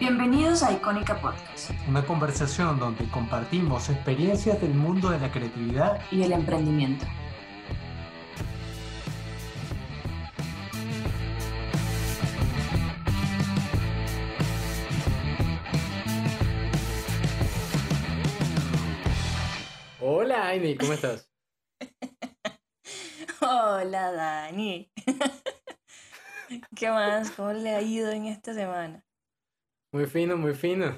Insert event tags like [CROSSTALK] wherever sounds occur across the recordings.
Bienvenidos a Icónica Podcast. Una conversación donde compartimos experiencias del mundo de la creatividad y el emprendimiento. Hola, Aini, ¿cómo estás? [LAUGHS] Hola, Dani. [LAUGHS] ¿Qué más? ¿Cómo le ha ido en esta semana? Muy fino, muy fino.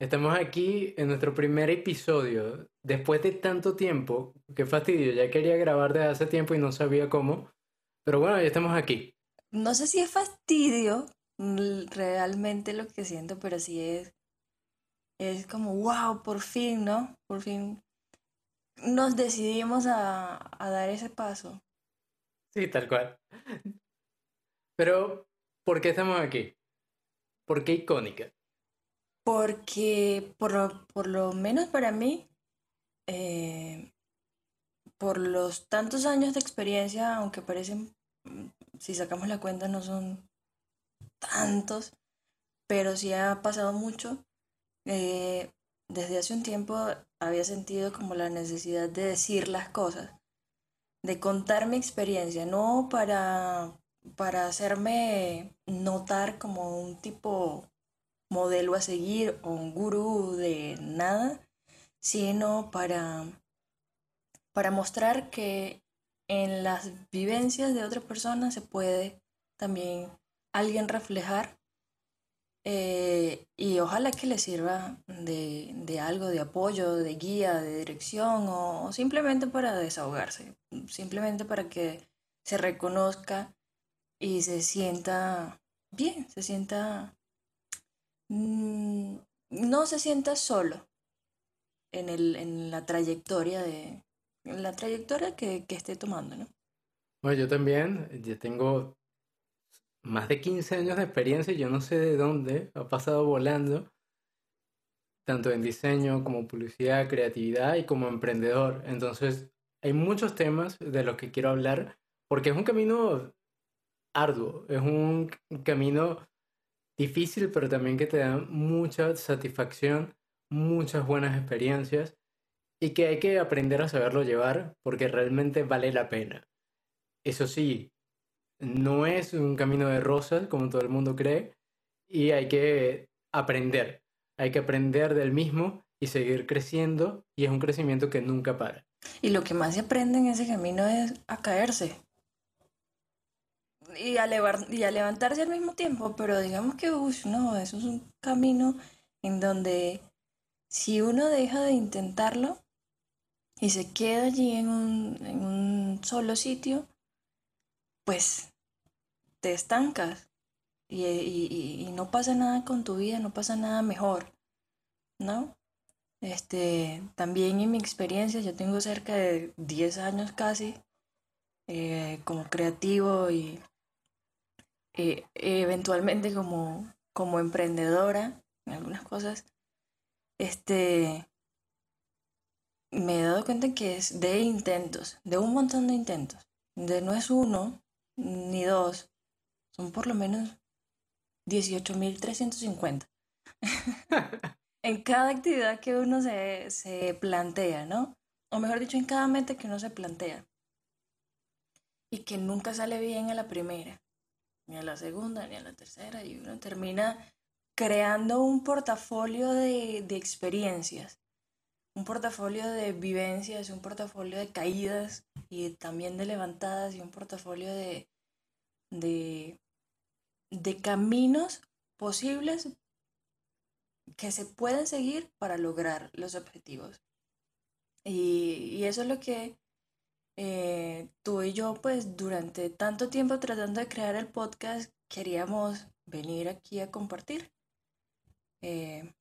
Estamos aquí en nuestro primer episodio. Después de tanto tiempo, qué fastidio, ya quería grabar desde hace tiempo y no sabía cómo. Pero bueno, ya estamos aquí. No sé si es fastidio realmente lo que siento, pero sí es, es como, wow, por fin, ¿no? Por fin nos decidimos a, a dar ese paso. Sí, tal cual. Pero, ¿por qué estamos aquí? ¿Por qué icónica? Porque, por lo, por lo menos para mí, eh, por los tantos años de experiencia, aunque parecen, mm, si sacamos la cuenta, no son tantos, pero sí ha pasado mucho. Eh, desde hace un tiempo había sentido como la necesidad de decir las cosas, de contar mi experiencia, no para, para hacerme notar como un tipo modelo a seguir o un gurú de nada, sino para, para mostrar que en las vivencias de otras personas se puede también alguien reflejar eh, y ojalá que le sirva de, algo, de apoyo, de guía, de dirección o, simplemente para desahogarse, simplemente para que se reconozca y se sienta bien, se sienta... Mm, no se sienta solo en, el, en la trayectoria de... La trayectoria que, que esté tomando, ¿no? Bueno, yo también, yo tengo más de 15 años de experiencia y yo no sé de dónde ha pasado volando, tanto en diseño como publicidad, creatividad y como emprendedor. Entonces, hay muchos temas de los que quiero hablar porque es un camino arduo, es un camino difícil, pero también que te da mucha satisfacción, muchas buenas experiencias y que hay que aprender a saberlo llevar porque realmente vale la pena. Eso sí, no es un camino de rosas como todo el mundo cree y hay que aprender, hay que aprender del mismo y seguir creciendo y es un crecimiento que nunca para. Y lo que más se aprende en ese camino es a caerse y a, y a levantarse al mismo tiempo, pero digamos que, uff, no, eso es un camino en donde si uno deja de intentarlo y se queda allí en un, en un solo sitio, pues te estancas y, no pasa nada con tu vida, no pasa nada mejor, ¿no? Este, también en mi experiencia, yo tengo cerca de 10 años casi eh, como creativo y eh, eventualmente como, como emprendedora en algunas cosas, este, me he dado cuenta que es de intentos, de un montón de intentos, de no es uno ni dos, son por lo menos 18.350. [LAUGHS] en cada actividad que uno se, se plantea, ¿no? O mejor dicho, en cada meta que uno se plantea. Y que nunca sale bien a la primera, ni a la segunda, ni a la tercera, y uno termina creando un portafolio de, de experiencias, un portafolio de vivencias, un portafolio de caídas y también de levantadas y un portafolio de, de de caminos posibles que se pueden seguir para lograr los objetivos. Y, eso es lo que eh, tú y yo, pues durante tanto tiempo tratando de crear el podcast, queríamos venir aquí a compartir eh,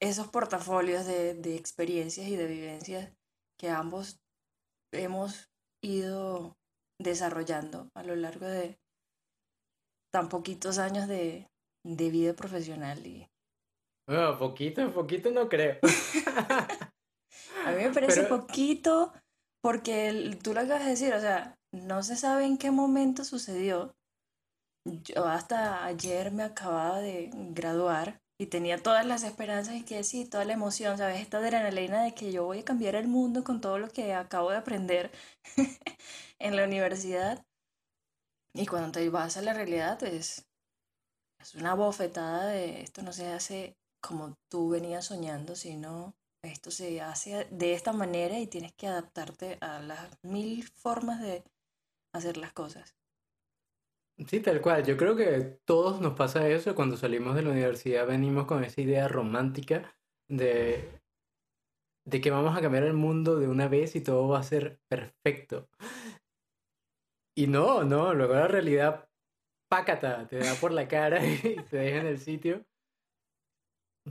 esos portafolios de, de experiencias y de vivencias que ambos hemos ido desarrollando a lo largo de, tan poquitos años de, vida profesional. Y... Bueno, poquito, poquito no creo. [LAUGHS] A mí me parece poquito porque tú lo acabas de decir, o sea, no se sabe en qué momento sucedió. Yo hasta ayer me acababa de graduar y tenía todas las esperanzas y que sí, toda la emoción, ¿sabes? Esta adrenalina de que yo voy a cambiar el mundo con todo lo que acabo de aprender [LAUGHS] en la universidad. Y cuando te vas a la realidad, pues es una bofetada de esto no se hace como tú venías soñando, sino esto se hace de esta manera y tienes que adaptarte a las mil formas de hacer las cosas. Sí, tal cual. Yo creo que todos nos pasa eso. Cuando salimos de la universidad venimos con esa idea romántica de, de que vamos a cambiar el mundo de una vez y todo va a ser perfecto. Y no, no, luego la realidad, pácata, te da por la cara [LAUGHS] y te deja en el sitio.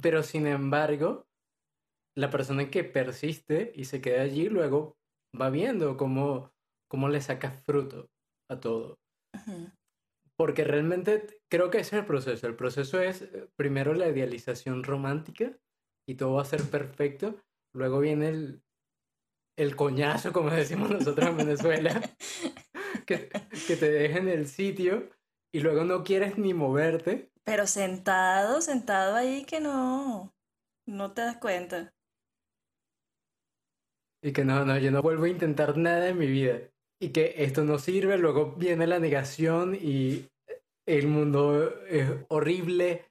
Pero sin embargo, la persona que persiste y se queda allí luego va viendo cómo, cómo le saca fruto a todo. Porque realmente creo que ese es el proceso. El proceso es eh, primero la idealización romántica y todo va a ser perfecto. Luego viene el, el coñazo, como [LAUGHS] decimos nosotros en Venezuela, [LAUGHS] que, que te deja en el sitio y luego no quieres ni moverte. Pero sentado, sentado ahí que no, no te das cuenta. Y que no, no, yo no vuelvo a intentar nada en mi vida y que esto no sirve, luego viene la negación y el mundo es horrible,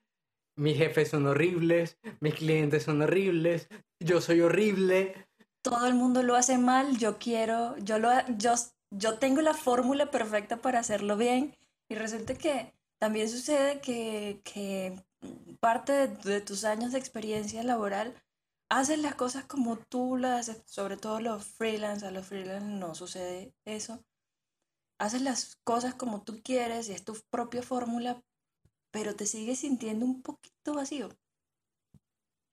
mis jefes son horribles, mis clientes son horribles, yo soy horrible. Todo el mundo lo hace mal, yo quiero, yo lo yo yo tengo la fórmula perfecta para hacerlo bien y resulta que también sucede que, que parte de, de tus años de experiencia laboral haces las cosas como tú las haces, sobre todo los freelance, a los freelance no sucede eso. Haces las cosas como tú quieres y es tu propia fórmula, pero te sigues sintiendo un poquito vacío.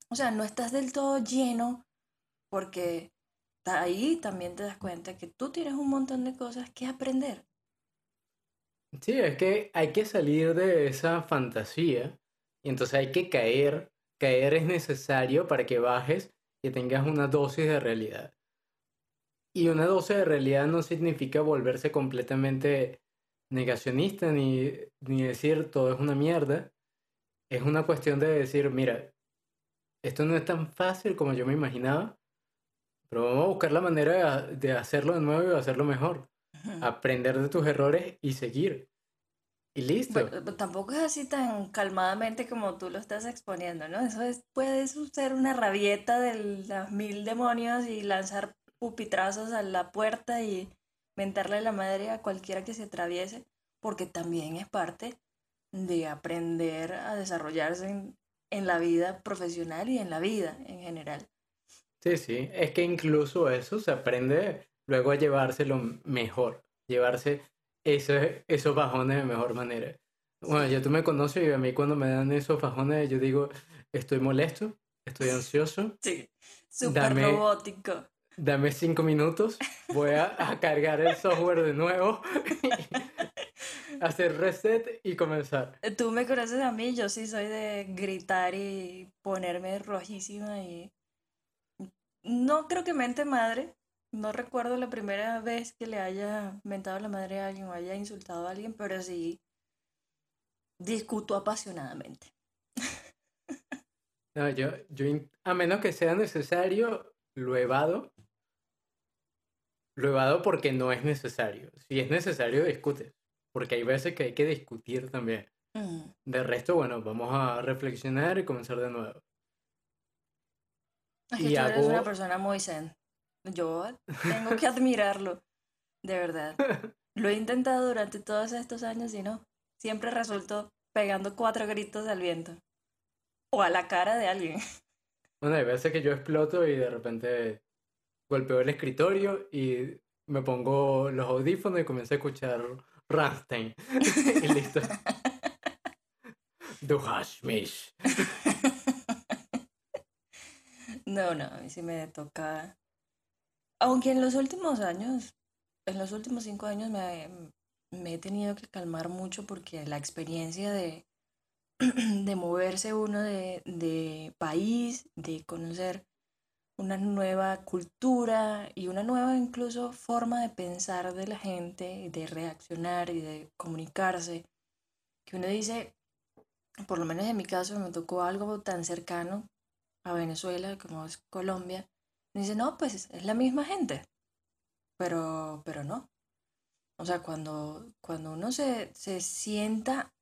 O sea, no estás del todo lleno porque ahí también te das cuenta que tú tienes un montón de cosas que aprender. Sí, es que hay que salir de esa fantasía y entonces hay que caer caer es necesario para que bajes y tengas una dosis de realidad. Y una dosis de realidad no significa volverse completamente negacionista ni, ni decir todo es una mierda. Es una cuestión de decir, mira, esto no es tan fácil como yo me imaginaba, pero vamos a buscar la manera de hacerlo de nuevo y hacerlo mejor. Aprender de tus errores y seguir. Y listo. tampoco es así tan calmadamente como tú lo estás exponiendo, ¿no? Eso es, puede ser una rabieta de los mil demonios y lanzar pupitrazos a la puerta y mentarle la madre a cualquiera que se atraviese, porque también es parte de aprender a desarrollarse en, en la vida profesional y en la vida en general. Sí, sí, es que incluso eso se aprende luego a llevárselo mejor, llevarse eso, esos bajones de mejor manera. Bueno, ya tú me conoces y a mí cuando me dan esos bajones yo digo, estoy molesto, estoy ansioso. [LAUGHS] Sí, súper robótico. Dame cinco minutos, voy a, cargar el software de nuevo, [LAUGHS] hacer reset y comenzar. Tú me conoces a mí, yo sí soy de gritar y ponerme rojísima y... No creo que mente madre, no recuerdo la primera vez que le haya mentado la madre a alguien o haya insultado a alguien, pero sí discuto apasionadamente. No, yo, yo, a menos que sea necesario, lo evado. Lo evado porque no es necesario. Si es necesario, discutes. Porque hay veces que hay que discutir también. Mm. De resto, bueno, vamos a reflexionar y comenzar de nuevo. Es que tú eres una persona muy zen. Yo tengo que [LAUGHS] admirarlo, de verdad. [LAUGHS] Lo he intentado durante todos estos años y no. Siempre resultó pegando cuatro gritos al viento. O a la cara de alguien. [LAUGHS] Bueno, hay veces que yo exploto y de repente golpeo el escritorio y me pongo los audífonos y comienzo a escuchar Rammstein. y listo. Du hast mich. No, no, a mí sí me toca aunque en los últimos años, en los últimos cinco años me, he tenido que calmar mucho porque la experiencia de, [CLEARS THROAT] de moverse uno de, de país, de conocer una nueva cultura y una nueva incluso forma de pensar de la gente, de reaccionar y de comunicarse, que uno dice, por lo menos en mi caso, me tocó algo tan cercano a Venezuela como es Colombia. Dice, no, pues es la misma gente. Pero, pero no. O sea, cuando, cuando uno se, se sienta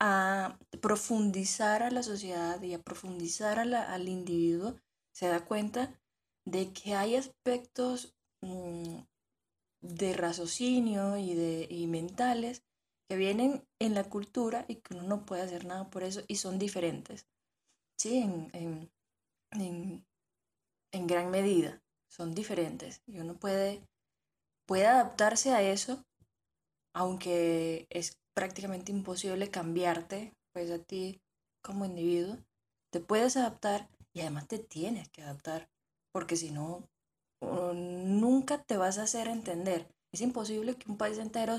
a profundizar a la sociedad y a profundizar al individuo, se da cuenta de que hay aspectos mm, de raciocinio y, de, y mentales que vienen en la cultura y que uno no puede hacer nada por eso y son diferentes. Sí, en, en, en gran medida son diferentes y uno puede, puede adaptarse a eso, aunque es prácticamente imposible cambiarte, pues a ti como individuo, te puedes adaptar y además te tienes que adaptar, porque si no, nunca te vas a hacer entender. Es imposible que un país entero,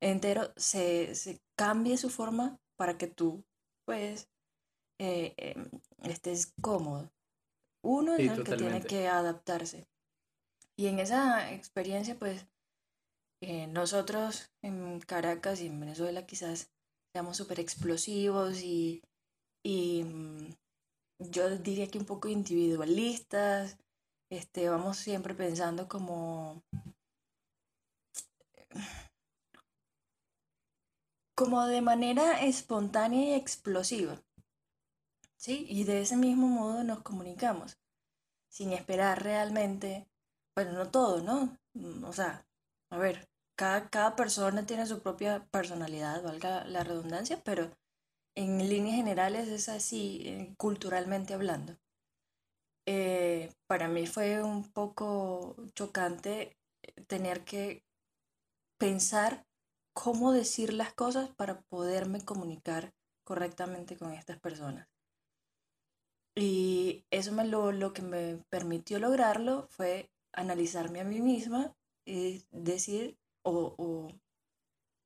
entero se, se cambie su forma para que tú, pues, eh, em, estés cómodo. Uno es el que tiene que adaptarse. Y en esa experiencia, pues, eh, nosotros en Caracas y en Venezuela quizás seamos súper explosivos y, y mm, yo diría que un poco individualistas, este, vamos siempre pensando como, como de manera espontánea y explosiva. ¿Sí? Y de ese mismo modo nos comunicamos, sin esperar realmente, bueno, no todo, ¿no? O sea, a ver, cada, cada persona tiene su propia personalidad, valga la redundancia, pero en líneas generales es así, eh, culturalmente hablando. Eh, para mí fue un poco chocante tener que pensar cómo decir las cosas para poderme comunicar correctamente con estas personas. Y eso me lo, lo que me permitió lograrlo fue analizarme a mí misma y decir o, o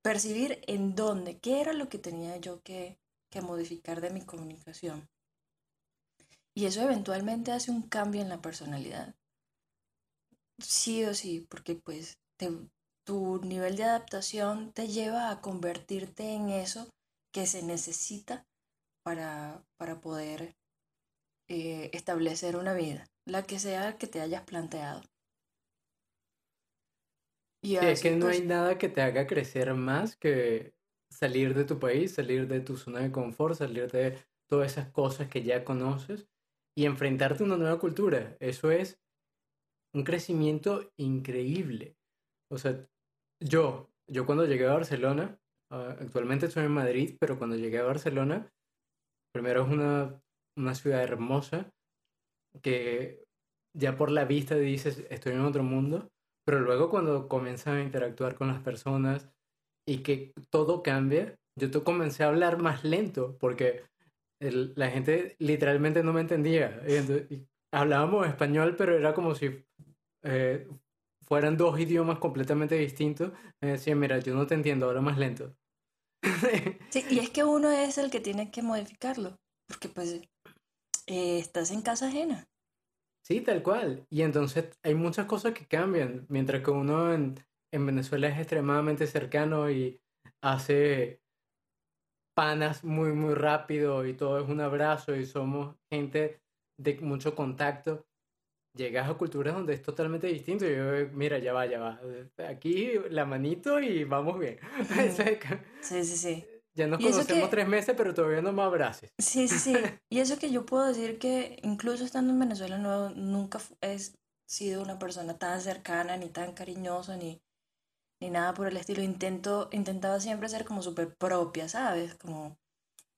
percibir en dónde, qué era lo que tenía yo que, que modificar de mi comunicación. Y eso eventualmente hace un cambio en la personalidad. Sí o sí, porque pues tu nivel de adaptación te lleva a convertirte en eso que se necesita para, para poder eh, establecer una vida, la que sea que te hayas planteado. Y es que no hay pues nada que te haga crecer más que salir de tu país, salir de tu zona de confort, salir de todas esas cosas que ya conoces y enfrentarte a una nueva cultura. Eso es un crecimiento increíble. O sea, yo, yo cuando llegué a Barcelona, ah, actualmente estoy en Madrid, pero cuando llegué a Barcelona, primero es una, una ciudad hermosa que ya por la vista dices, estoy en otro mundo, pero luego cuando comienzas a interactuar con las personas, y que todo cambia, yo te comencé a hablar más lento porque la gente literalmente no me entendía. hablábamos español, pero era como si eh, fueran dos idiomas completamente distintos. Me decían, mira, yo no te entiendo, ahora más lento. [LAUGHS] sí, y es que uno es el que tiene que modificarlo, porque pues eh, estás en casa ajena. Sí, tal cual. Y entonces hay muchas cosas que cambian, mientras que uno en, en Venezuela es extremadamente cercano y hace panas muy, muy rápido y todo es un abrazo y somos gente de mucho contacto. Llegas a culturas donde es totalmente distinto y yo, mira, ya va, ya va. Aquí la manito y vamos bien. [LAUGHS] sí, sí, sí. Ya nos conocemos tres meses, pero todavía no me abraces. Sí, sí, sí. [LAUGHS] Y eso que yo puedo decir que incluso estando en Venezuela no, nunca he sido una persona tan cercana, ni tan cariñosa, ni, ni nada por el estilo. Intento, intentaba siempre ser como súper propia, ¿sabes? Como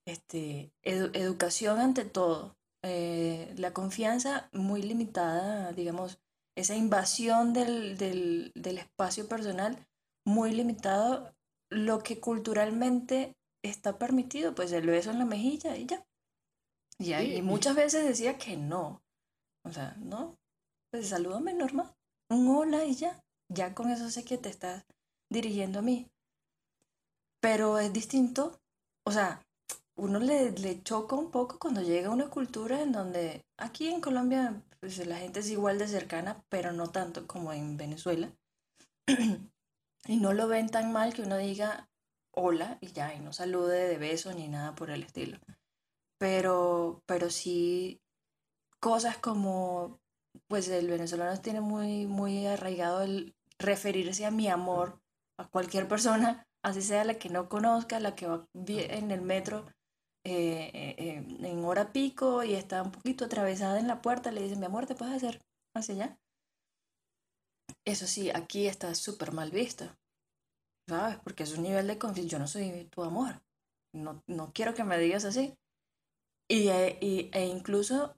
este, educación ante todo. Eh, la confianza muy limitada, digamos, esa invasión del, del, del espacio personal muy limitado, lo que culturalmente está permitido, pues el beso en la mejilla y ya. Y, y muchas veces decía que no. O sea, no, pues salúdame normal, un hola y ya. Ya con eso sé que te estás dirigiendo a mí. Pero es distinto, o sea, uno le, le choca un poco cuando llega a una cultura en donde aquí en Colombia pues, la gente es igual de cercana, pero no tanto como en Venezuela. [CLEARS THROAT] y no lo ven tan mal que uno diga, hola y ya, y no salude de beso ni nada por el estilo. Pero, pero sí cosas como, pues el venezolano tiene muy, muy arraigado el referirse a mi amor a cualquier persona, así sea la que no conozca, la que va en el metro eh, eh, en hora pico y está un poquito atravesada en la puerta, le dicen, mi amor, ¿te puedes hacer hacia allá? Eso sí, aquí está súper mal visto, ¿sabes? Porque es un nivel de confianza, yo no soy tu amor, no, no quiero que me digas así. Y, e, y, e incluso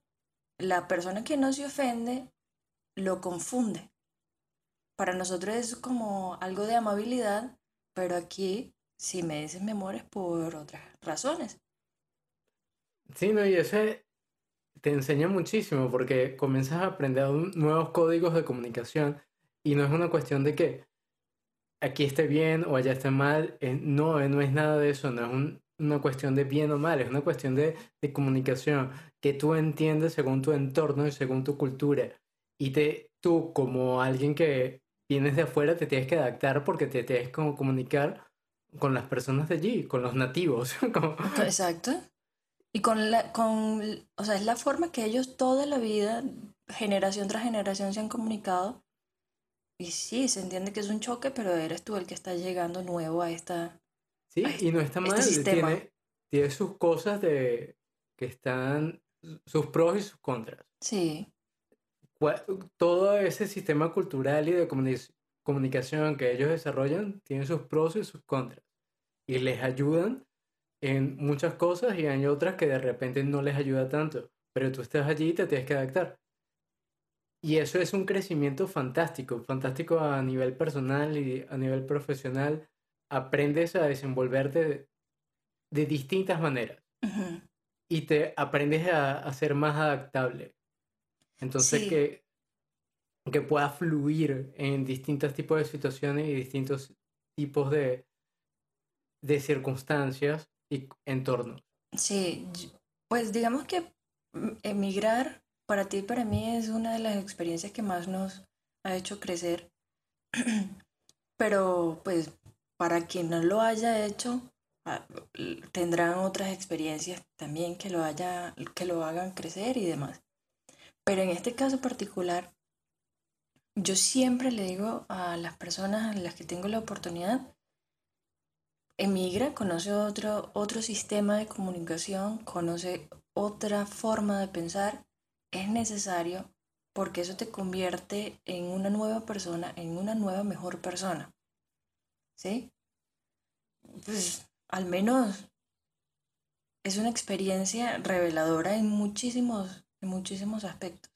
la persona que no se ofende lo confunde. Para nosotros es como algo de amabilidad, pero aquí, si me dices mi amor, es por otras razones. Sí, no, y eso te enseña muchísimo porque comienzas a aprender nuevos códigos de comunicación y no es una cuestión de que aquí esté bien o allá esté mal. Eh, no, eh, no es nada de eso, no es una cuestión de bien o mal, es una cuestión de, de comunicación que tú entiendes según tu entorno y según tu cultura. Y te, tú como alguien que vienes de afuera te tienes que adaptar porque te tienes que comunicar con las personas de allí, con los nativos. [LAUGHS] Exacto. Y con la, con, o sea, es la forma que ellos toda la vida, generación tras generación, se han comunicado. Y sí, se entiende que es un choque, pero eres tú el que está llegando nuevo a esta. Sí, y no está este mal. Tiene, tiene sus cosas de que están, sus pros y sus contras. Sí. Todo ese sistema cultural y de comunicación que ellos desarrollan tiene sus pros y sus contras. Y les ayudan en muchas cosas y hay otras que de repente no les ayuda tanto, pero tú estás allí y te tienes que adaptar. Y eso es un crecimiento fantástico, fantástico a nivel personal y a nivel profesional. Aprendes a desenvolverte de, distintas maneras y te aprendes a, ser más adaptable. Entonces que, que puedas fluir en distintos tipos de situaciones y distintos tipos de, de circunstancias y entorno. Sí, pues digamos que mm, emigrar para ti y para mí es una de las experiencias que más nos ha hecho crecer. [CLEARS THROAT] Pero pues para quien no lo haya hecho, ah, tendrán otras experiencias también que lo, haya, que lo hagan crecer y demás. Pero en este caso particular, yo siempre le digo a las personas a las que tengo la oportunidad emigra, conoce otro, otro sistema de comunicación, conoce otra forma de pensar, es necesario porque eso te convierte en una nueva persona, en una nueva mejor persona. ¿Sí? Pues al menos es una experiencia reveladora en muchísimos, muchísimos aspectos.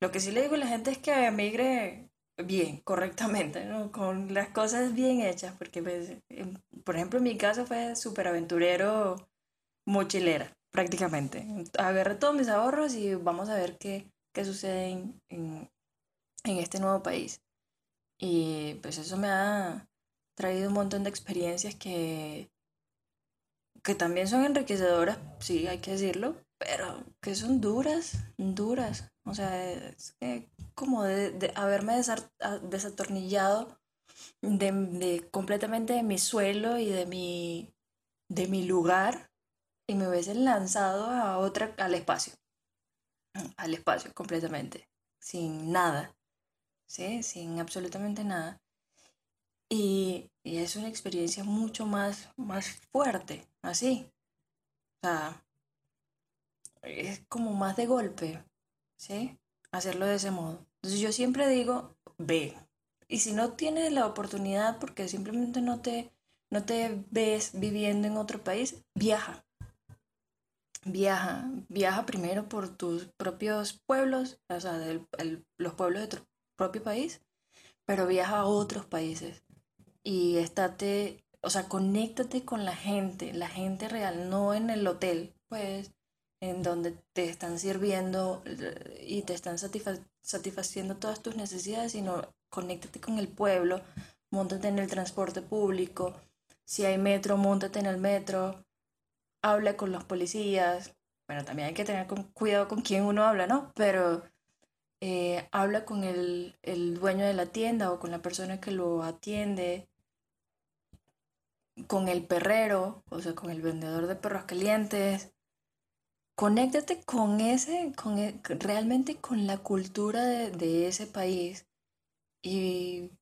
Lo que sí le digo a la gente es que emigre bien, correctamente, ¿no? con las cosas bien hechas, porque pues, por ejemplo en mi caso fue súper aventurero, mochilera, prácticamente. Agarré todos mis ahorros y vamos a ver qué, qué sucede en, en, este nuevo país. Y pues eso me ha traído un montón de experiencias que, que también son enriquecedoras, sí, hay que decirlo, pero que son duras, duras. O sea, es como de, haberme desatornillado de, completamente de mi suelo y de mi, de mi lugar y me hubiesen lanzado a otra, al espacio. [CLEARS THROAT] Al espacio completamente, sin nada, ¿sí? Sin absolutamente nada. Y, y es una experiencia mucho más, más fuerte, así. O sea, es como más de golpe, ¿sí? Hacerlo de ese modo. Entonces yo siempre digo, ve. Y si no tienes la oportunidad porque simplemente no te, no te ves viviendo en otro país, viaja. Viaja, viaja primero por tus propios pueblos, o sea, los pueblos de tu propio país, pero viaja a otros países. Y estate, o sea, conéctate con la gente, la gente real, no en el hotel, pues en donde te están sirviendo eh, y te están satisfaciendo todas tus necesidades, sino conéctate con el pueblo, montate en el transporte público, si hay metro, montate en el metro, habla con los policías, bueno, también hay que tener cuidado con quién uno habla, ¿no? Pero eh, habla con el, el dueño de la tienda o con la persona que lo atiende, con el perrero, o sea, con el vendedor de perros calientes. Conéctate con ese, con e- realmente con la cultura de, de ese país y,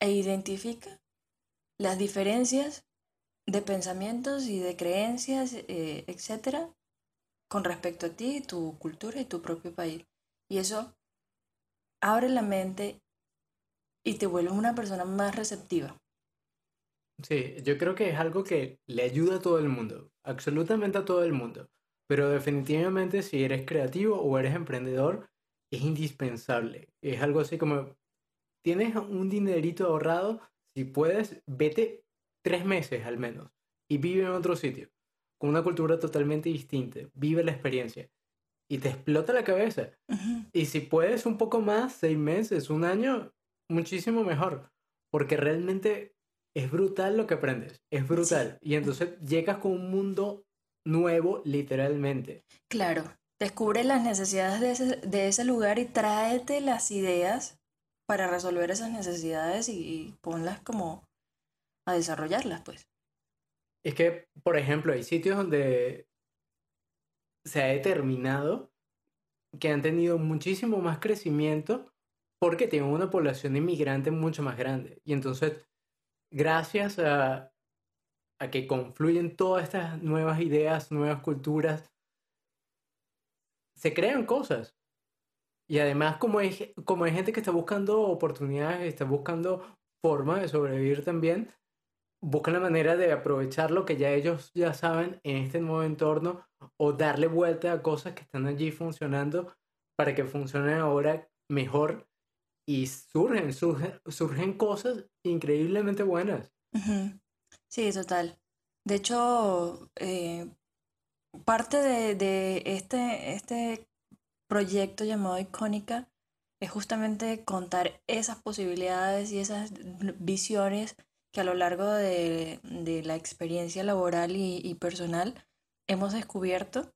e identifica las diferencias de pensamientos y de creencias, eh, etcétera, con respecto a ti, tu cultura y tu propio país. Y eso abre la mente y te vuelve una persona más receptiva. Sí, yo creo que es algo que le ayuda a todo el mundo, absolutamente a todo el mundo. Pero definitivamente si eres creativo o eres emprendedor, es indispensable. Es algo así como, tienes un dinerito ahorrado, si puedes, vete tres meses al menos y vive en otro sitio, con una cultura totalmente distinta, vive la experiencia y te explota la cabeza. Y si puedes un poco más, seis meses, un año, muchísimo mejor, porque realmente es brutal lo que aprendes, es brutal. Y entonces llegas con un mundo nuevo, literalmente. Claro, descubre las necesidades de ese, de ese lugar y tráete las ideas para resolver esas necesidades y, y ponlas como a desarrollarlas, pues. Es que, por ejemplo, hay sitios donde se ha determinado que han tenido muchísimo más crecimiento porque tienen una población inmigrante mucho más grande. Y entonces, gracias a, a que confluyen todas estas nuevas ideas, nuevas culturas, se crean cosas. Y además, como hay, como hay gente que está buscando oportunidades, está buscando formas de sobrevivir también, buscan la manera de aprovechar lo que ya ellos ya saben en este nuevo entorno o darle vuelta a cosas que están allí funcionando para que funcionen ahora mejor y surgen, surgen, surgen cosas increíblemente buenas. Sí, total. De hecho, eh, parte de, de este, este proyecto llamado Icónica es justamente contar esas posibilidades y esas visiones que a lo largo de, de la experiencia laboral y, personal hemos descubierto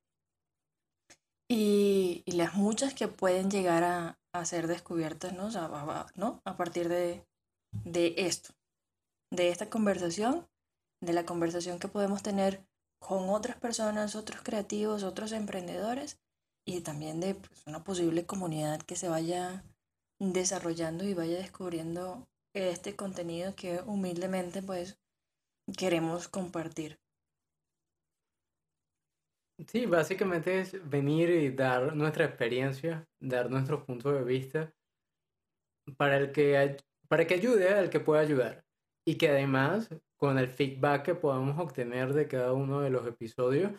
y, las muchas que pueden llegar a, a ser descubiertas, ¿no? O sea, a- a- ¿no? A partir de, de esto, de esta conversación, de la conversación que podemos tener con otras personas, otros creativos, otros emprendedores y también de pues, una posible comunidad que se vaya desarrollando y vaya descubriendo este contenido que humildemente pues queremos compartir. Sí, básicamente es venir y dar nuestra experiencia, dar nuestro punto de vista para el que, para que ayude al que pueda ayudar. Y que además, con el feedback que podamos obtener de cada uno de los episodios,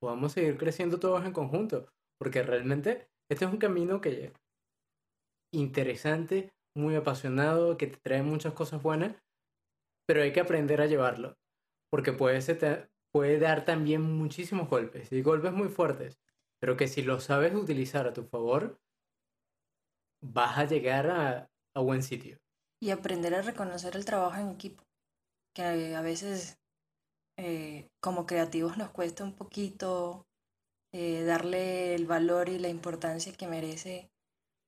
podamos seguir creciendo todos en conjunto. Porque realmente este es un camino que interesante, muy apasionado, que te trae muchas cosas buenas, pero hay que aprender a llevarlo. Porque puede, se te- puede dar también muchísimos golpes, y golpes muy fuertes, pero que si lo sabes utilizar a tu favor, vas a llegar a, a buen sitio. Y aprender a reconocer el trabajo en equipo, que a veces eh, como creativos nos cuesta un poquito eh, darle el valor y la importancia que merece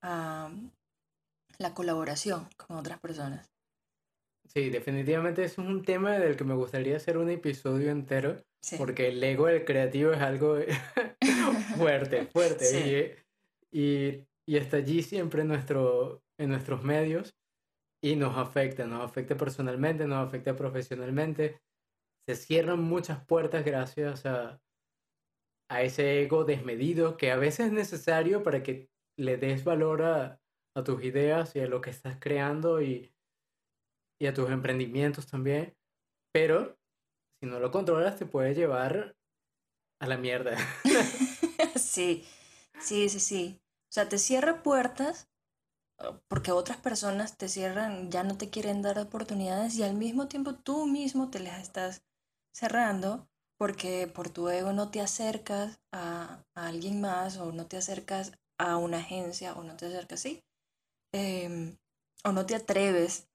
a la colaboración con otras personas. Sí, definitivamente es un tema del que me gustaría hacer un episodio entero, Sí. porque el ego del creativo es algo [LAUGHS] fuerte, fuerte, Sí. y, y, y está allí siempre en, nuestro, en nuestros medios y nos afecta, nos afecta personalmente, nos afecta profesionalmente. Se cierran muchas puertas gracias a, a ese ego desmedido que a veces es necesario para que le des valor a, a tus ideas y a lo que estás creando y, y a tus emprendimientos también. Pero si no lo controlas, te puede llevar a la mierda. [LAUGHS] [LAUGHS] Sí, sí, sí, sí. O sea, te cierra puertas eh, porque otras personas te cierran, ya no te quieren dar oportunidades y al mismo tiempo tú mismo te las estás cerrando porque por tu ego no te acercas a, a alguien más o no te acercas a una agencia o no te acercas, sí, em, o no te atreves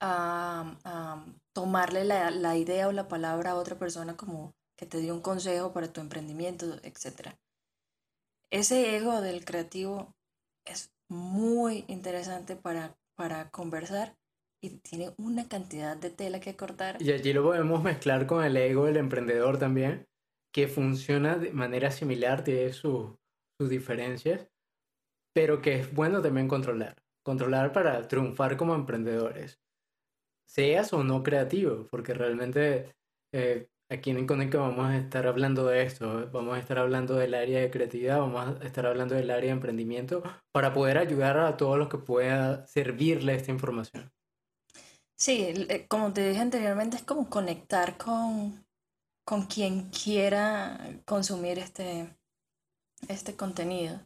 a, a tomarle la, la idea o la palabra a otra persona como que te dio un consejo para tu emprendimiento, etc. Ese ego del creativo es muy interesante para, para conversar y tiene una cantidad de tela que cortar. Y allí lo podemos mezclar con el ego del emprendedor también, que funciona de manera similar, tiene sus diferencias, pero que es bueno también controlar. Controlar para triunfar como emprendedores. Seas o no creativo, porque realmente eh, aquí en Conecta vamos a estar hablando de esto, vamos a estar hablando del área de creatividad, vamos a estar hablando del área de emprendimiento, para poder ayudar a todos los que pueda servirle esta información. Sí, eh, como te dije anteriormente, es como conectar con, con quien quiera consumir este, este contenido.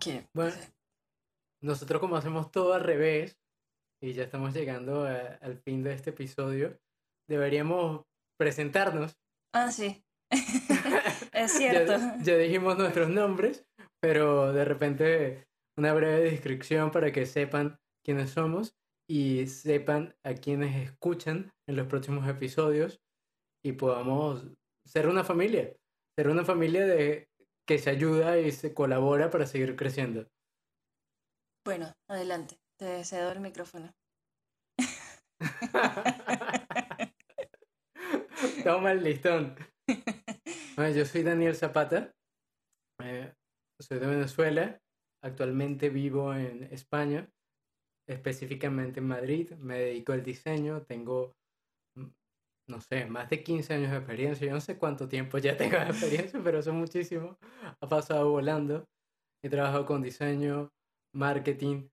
Que, bueno, nosotros como hacemos todo al revés, y ya estamos llegando al fin de este episodio, deberíamos presentarnos. Ah, sí. [LAUGHS] es [LAUGHS] cierto. ya dijimos nuestros nombres, pero de repente una breve descripción para que sepan quiénes somos y sepan a quienes escuchan en los próximos episodios y podamos ser una familia, ser una familia de que se ayuda y se colabora para seguir creciendo. Bueno, adelante, te cedo el micrófono. [LAUGHS] Toma el listón. yo soy Daniel Zapata, eh, soy de Venezuela, actualmente vivo en España específicamente en Madrid, me dedico al diseño, tengo, no sé, más de 15 años de experiencia, yo no sé cuánto tiempo ya [LAUGHS] tengo de experiencia, pero eso es muchísimo, ha pasado volando, he trabajado con diseño, marketing,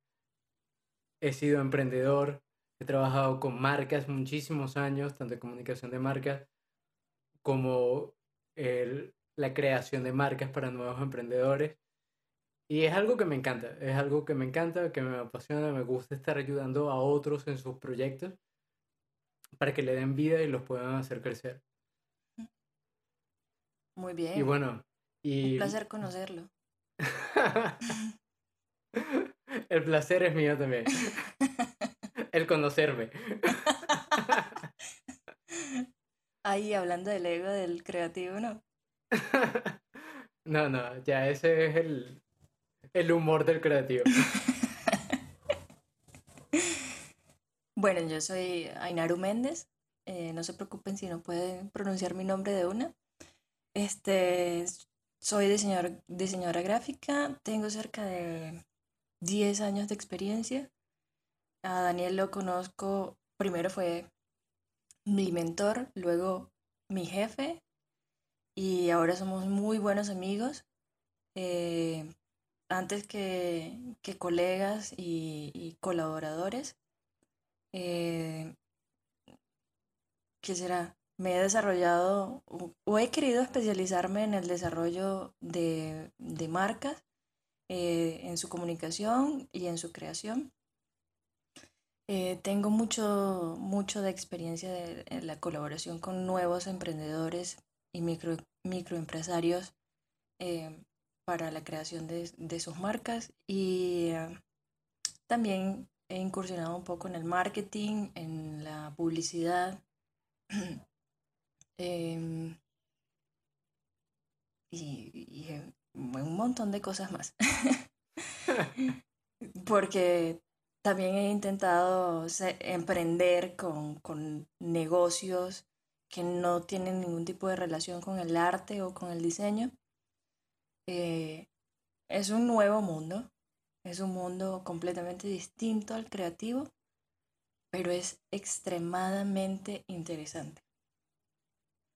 he sido emprendedor, he trabajado con marcas muchísimos años, tanto en comunicación de marcas como el, la creación de marcas para nuevos emprendedores. Y es algo que me encanta, es algo que me encanta, que me apasiona, me gusta estar ayudando a otros en sus proyectos para que le den vida y los puedan hacer crecer. Muy bien. Y bueno, y... Un placer conocerlo. [LAUGHS] El placer es mío también. [LAUGHS] El conocerme. [LAUGHS] Ahí hablando del ego del creativo, ¿no? No, no, ya ese es el, el humor del creativo. Bueno, yo soy Ainaru Méndez. Eh, no se preocupen si no pueden pronunciar mi nombre de una. Este, soy diseñador, diseñadora gráfica. Tengo cerca de 10 años de experiencia. A Daniel lo conozco, primero fue mi mentor, luego mi jefe y ahora somos muy buenos amigos. Eh, antes que, colegas y, colaboradores. Eh, ¿Qué será? Me he desarrollado o, he querido especializarme en el desarrollo de, marcas, eh, en su comunicación y en su creación. Eh, tengo mucho, mucho de experiencia en la colaboración con nuevos emprendedores y micro, microempresarios para la creación de, sus marcas y eh, también he incursionado un poco en el marketing, en la publicidad [CLEARS THROAT] em, y, en un montón de cosas más. [LAUGHS] Porque también he intentado emprender con, con, negocios que no tienen ningún tipo de relación con el arte o con el diseño. Eh, es un nuevo mundo, es un mundo completamente distinto al creativo, pero es extremadamente interesante.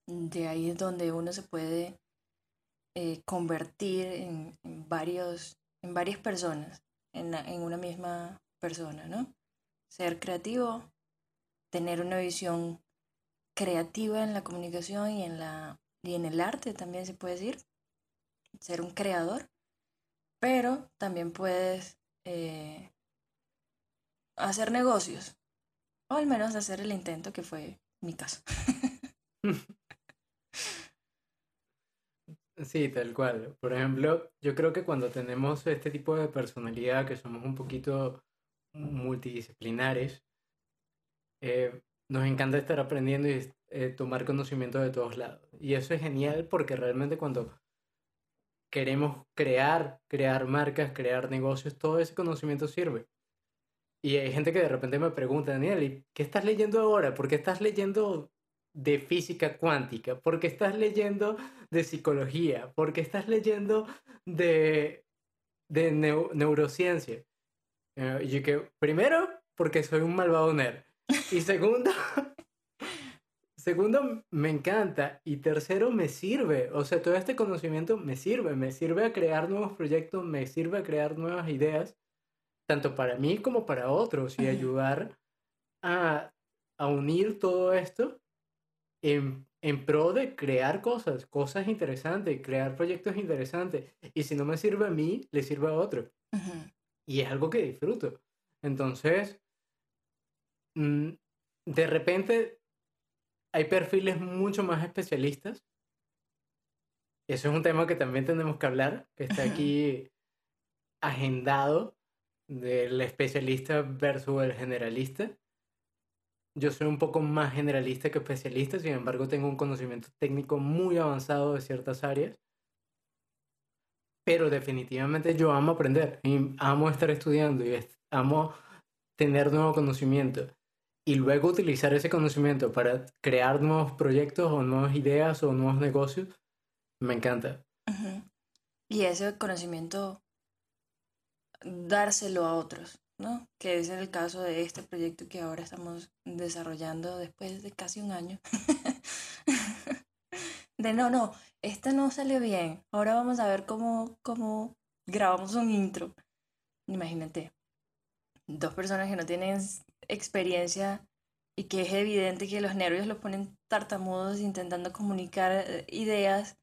De ahí es donde uno se puede eh, convertir en, varios, en varias personas, en, en una misma persona, ¿no? Ser creativo, tener una visión creativa en la comunicación y en, la, y en el arte también se puede decir ser un creador, pero también puedes eh, hacer negocios, o al menos hacer el intento que fue mi caso. [LAUGHS] Sí, tal cual. Por ejemplo, yo creo que cuando tenemos este tipo de personalidad, que somos un poquito multidisciplinares, eh, nos encanta estar aprendiendo y eh, tomar conocimiento de todos lados. Y eso es genial porque realmente cuando queremos crear, crear marcas, crear negocios, todo ese conocimiento sirve. Y hay gente que de repente me pregunta, Daniel, ¿y qué estás leyendo ahora? ¿Por qué estás leyendo de física cuántica? ¿Por qué estás leyendo de psicología? ¿Por qué estás leyendo de, de neurociencia? Eh, y yo que, primero, porque soy un malvado nerd. Y segundo, segundo, me encanta. Y tercero, me sirve. O sea, todo este conocimiento me sirve. Me sirve a crear nuevos proyectos, me sirve a crear nuevas ideas, tanto para mí como para otros, y ayudar a, a unir todo esto en, en, pro de crear cosas, cosas interesantes, crear proyectos interesantes. Y si no me sirve a mí, le sirve a otro. Y es algo que disfruto. Entonces, mm, de repente hay perfiles mucho más especialistas. Eso es un tema que también tenemos que hablar, que está aquí [LAUGHS] agendado del especialista versus el generalista. Yo soy un poco más generalista que especialista, sin embargo tengo un conocimiento técnico muy avanzado de ciertas áreas. Pero definitivamente yo amo aprender y amo estar estudiando y amo tener nuevo conocimiento y luego utilizar ese conocimiento para crear nuevos proyectos o nuevas ideas o nuevos negocios, me encanta. Y ese conocimiento dárselo a otros, ¿no? Que es el caso de este proyecto que ahora estamos desarrollando después de casi un año. [LAUGHS] de no, no, este no salió bien. Ahora vamos a ver cómo, cómo grabamos un intro. Imagínate, dos personas que no tienen experiencia y que es evidente que los nervios los ponen tartamudos intentando comunicar eh, ideas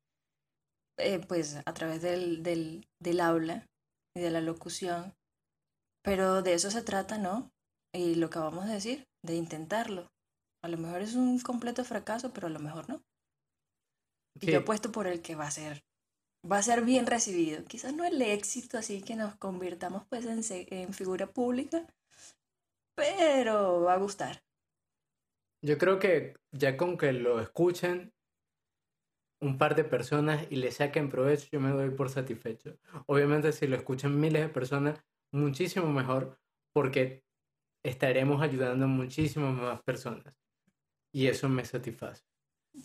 eh, pues a través del, del, del aula y de la locución. Pero de eso se trata, ¿no? Y lo que acabamos de decir, de intentarlo. A lo mejor es un completo fracaso, pero a lo mejor no. Y yo apuesto por el que va a ser va a ser bien recibido. Quizás no el éxito así que nos convirtamos pues en, en figura pública, pero va a gustar. Yo creo que ya con que lo escuchen un par de personas y le saquen provecho, yo me doy por satisfecho. Obviamente si lo escuchan miles de personas, muchísimo mejor, porque estaremos ayudando a muchísimas más personas. Y eso me satisface.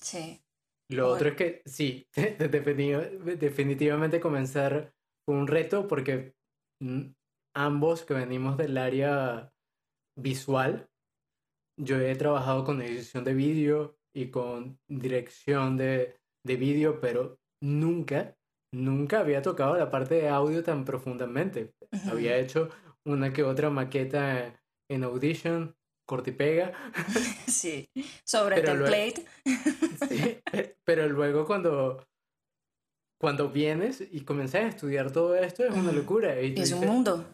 Sí. Lo otro es que sí, [LAUGHS] definitivamente comenzar fue un reto porque ambos que venimos del área visual, yo he trabajado con edición de vídeo y con dirección de, de vídeo, pero nunca, nunca había tocado la parte de audio tan profundamente. Había hecho una que otra maqueta en Audition, cortipega. [LAUGHS] Sí, sobre template. sí, [LAUGHS] pero luego cuando, cuando vienes y comienzas a estudiar todo esto es una locura. es un mundo.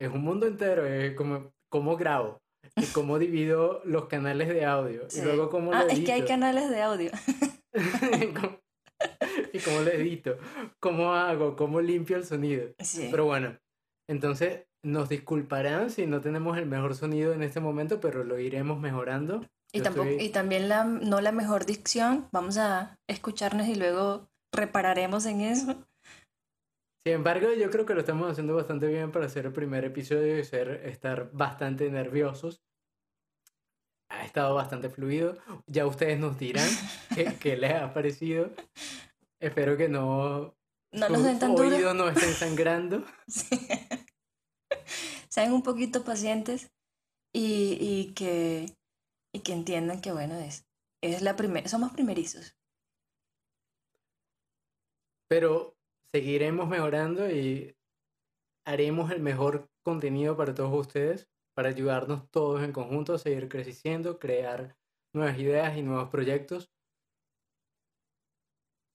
Es un mundo entero, es como cómo grabo, y cómo divido los canales de audio, y luego cómo ah, es que hay canales de audio. [LAUGHS] y cómo lo edito, cómo hago, cómo limpio el sonido. Pero bueno, entonces nos disculparán si no tenemos el mejor sonido en este momento, pero lo iremos mejorando. Y, tampoco, y también la, no la mejor dicción, vamos a escucharnos y luego repararemos en eso. Sin embargo, yo creo que lo estamos haciendo bastante bien para hacer el primer episodio y ser, estar bastante nerviosos. Ha estado bastante fluido. Ya ustedes nos dirán [LAUGHS] qué, les ha parecido. Espero que no, no los den tan no estén sangrando. [LAUGHS] Sí sean un poquito pacientes y, y, que, y que entiendan que, bueno, es, es la primera, somos primerizos. Pero seguiremos mejorando y haremos el mejor contenido para todos ustedes, para ayudarnos todos en conjunto a seguir creciendo, crear nuevas ideas y nuevos proyectos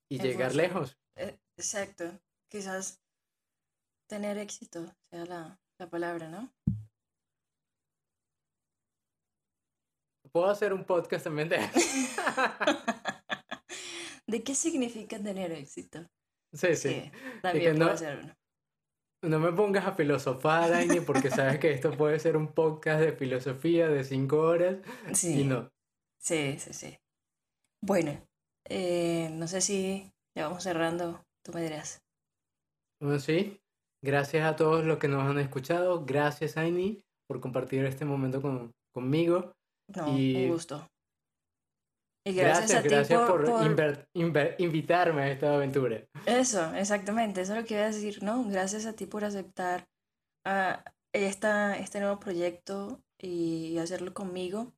y llegar lejos. Eh, exacto. Quizás tener éxito sea la, la palabra, ¿no? Puedo hacer un podcast también de [LAUGHS] ¿De qué significa tener éxito? Sí, sí. también puedo no, hacer uno. No me pongas a filosofar, Aini, porque sabes que esto puede ser un podcast de filosofía de cinco horas. Sí. Y no. Sí, sí, sí. Bueno, eh, no sé si ya vamos cerrando. Tú me dirás. Sí. Gracias a todos los que nos han escuchado. Gracias, Aini, por compartir este momento con, conmigo. No, Y- un gusto. Y Gracias, a ti por, por, por- inver- inver- invitarme a esta aventura. Eso, exactamente, eso es lo que iba a decir, ¿no? Gracias a ti por aceptar ah, esta, este nuevo proyecto y hacerlo conmigo,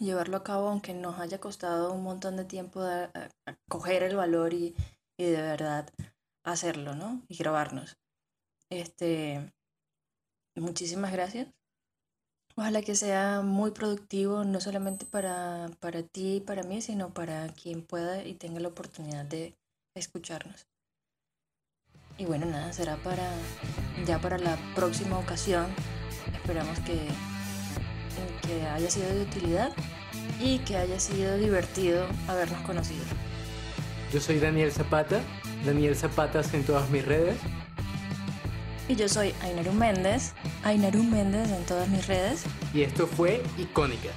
llevarlo a cabo, aunque nos haya costado un montón de tiempo de, a- a coger el valor y, y de verdad hacerlo, ¿no? Y grabarnos. Este, muchísimas gracias. Ojalá que sea muy productivo, no solamente para, para ti y para mí, sino para quien pueda y tenga la oportunidad de escucharnos. Y bueno, nada, será para ya para la próxima ocasión. Esperamos que, que haya sido de utilidad y que haya sido divertido habernos conocido. Yo soy Daniel Zapata, Daniel Zapatas en todas mis redes. Y yo soy Ainaru Méndez, Ainaru Méndez en todas mis redes. Y esto fue Icónica.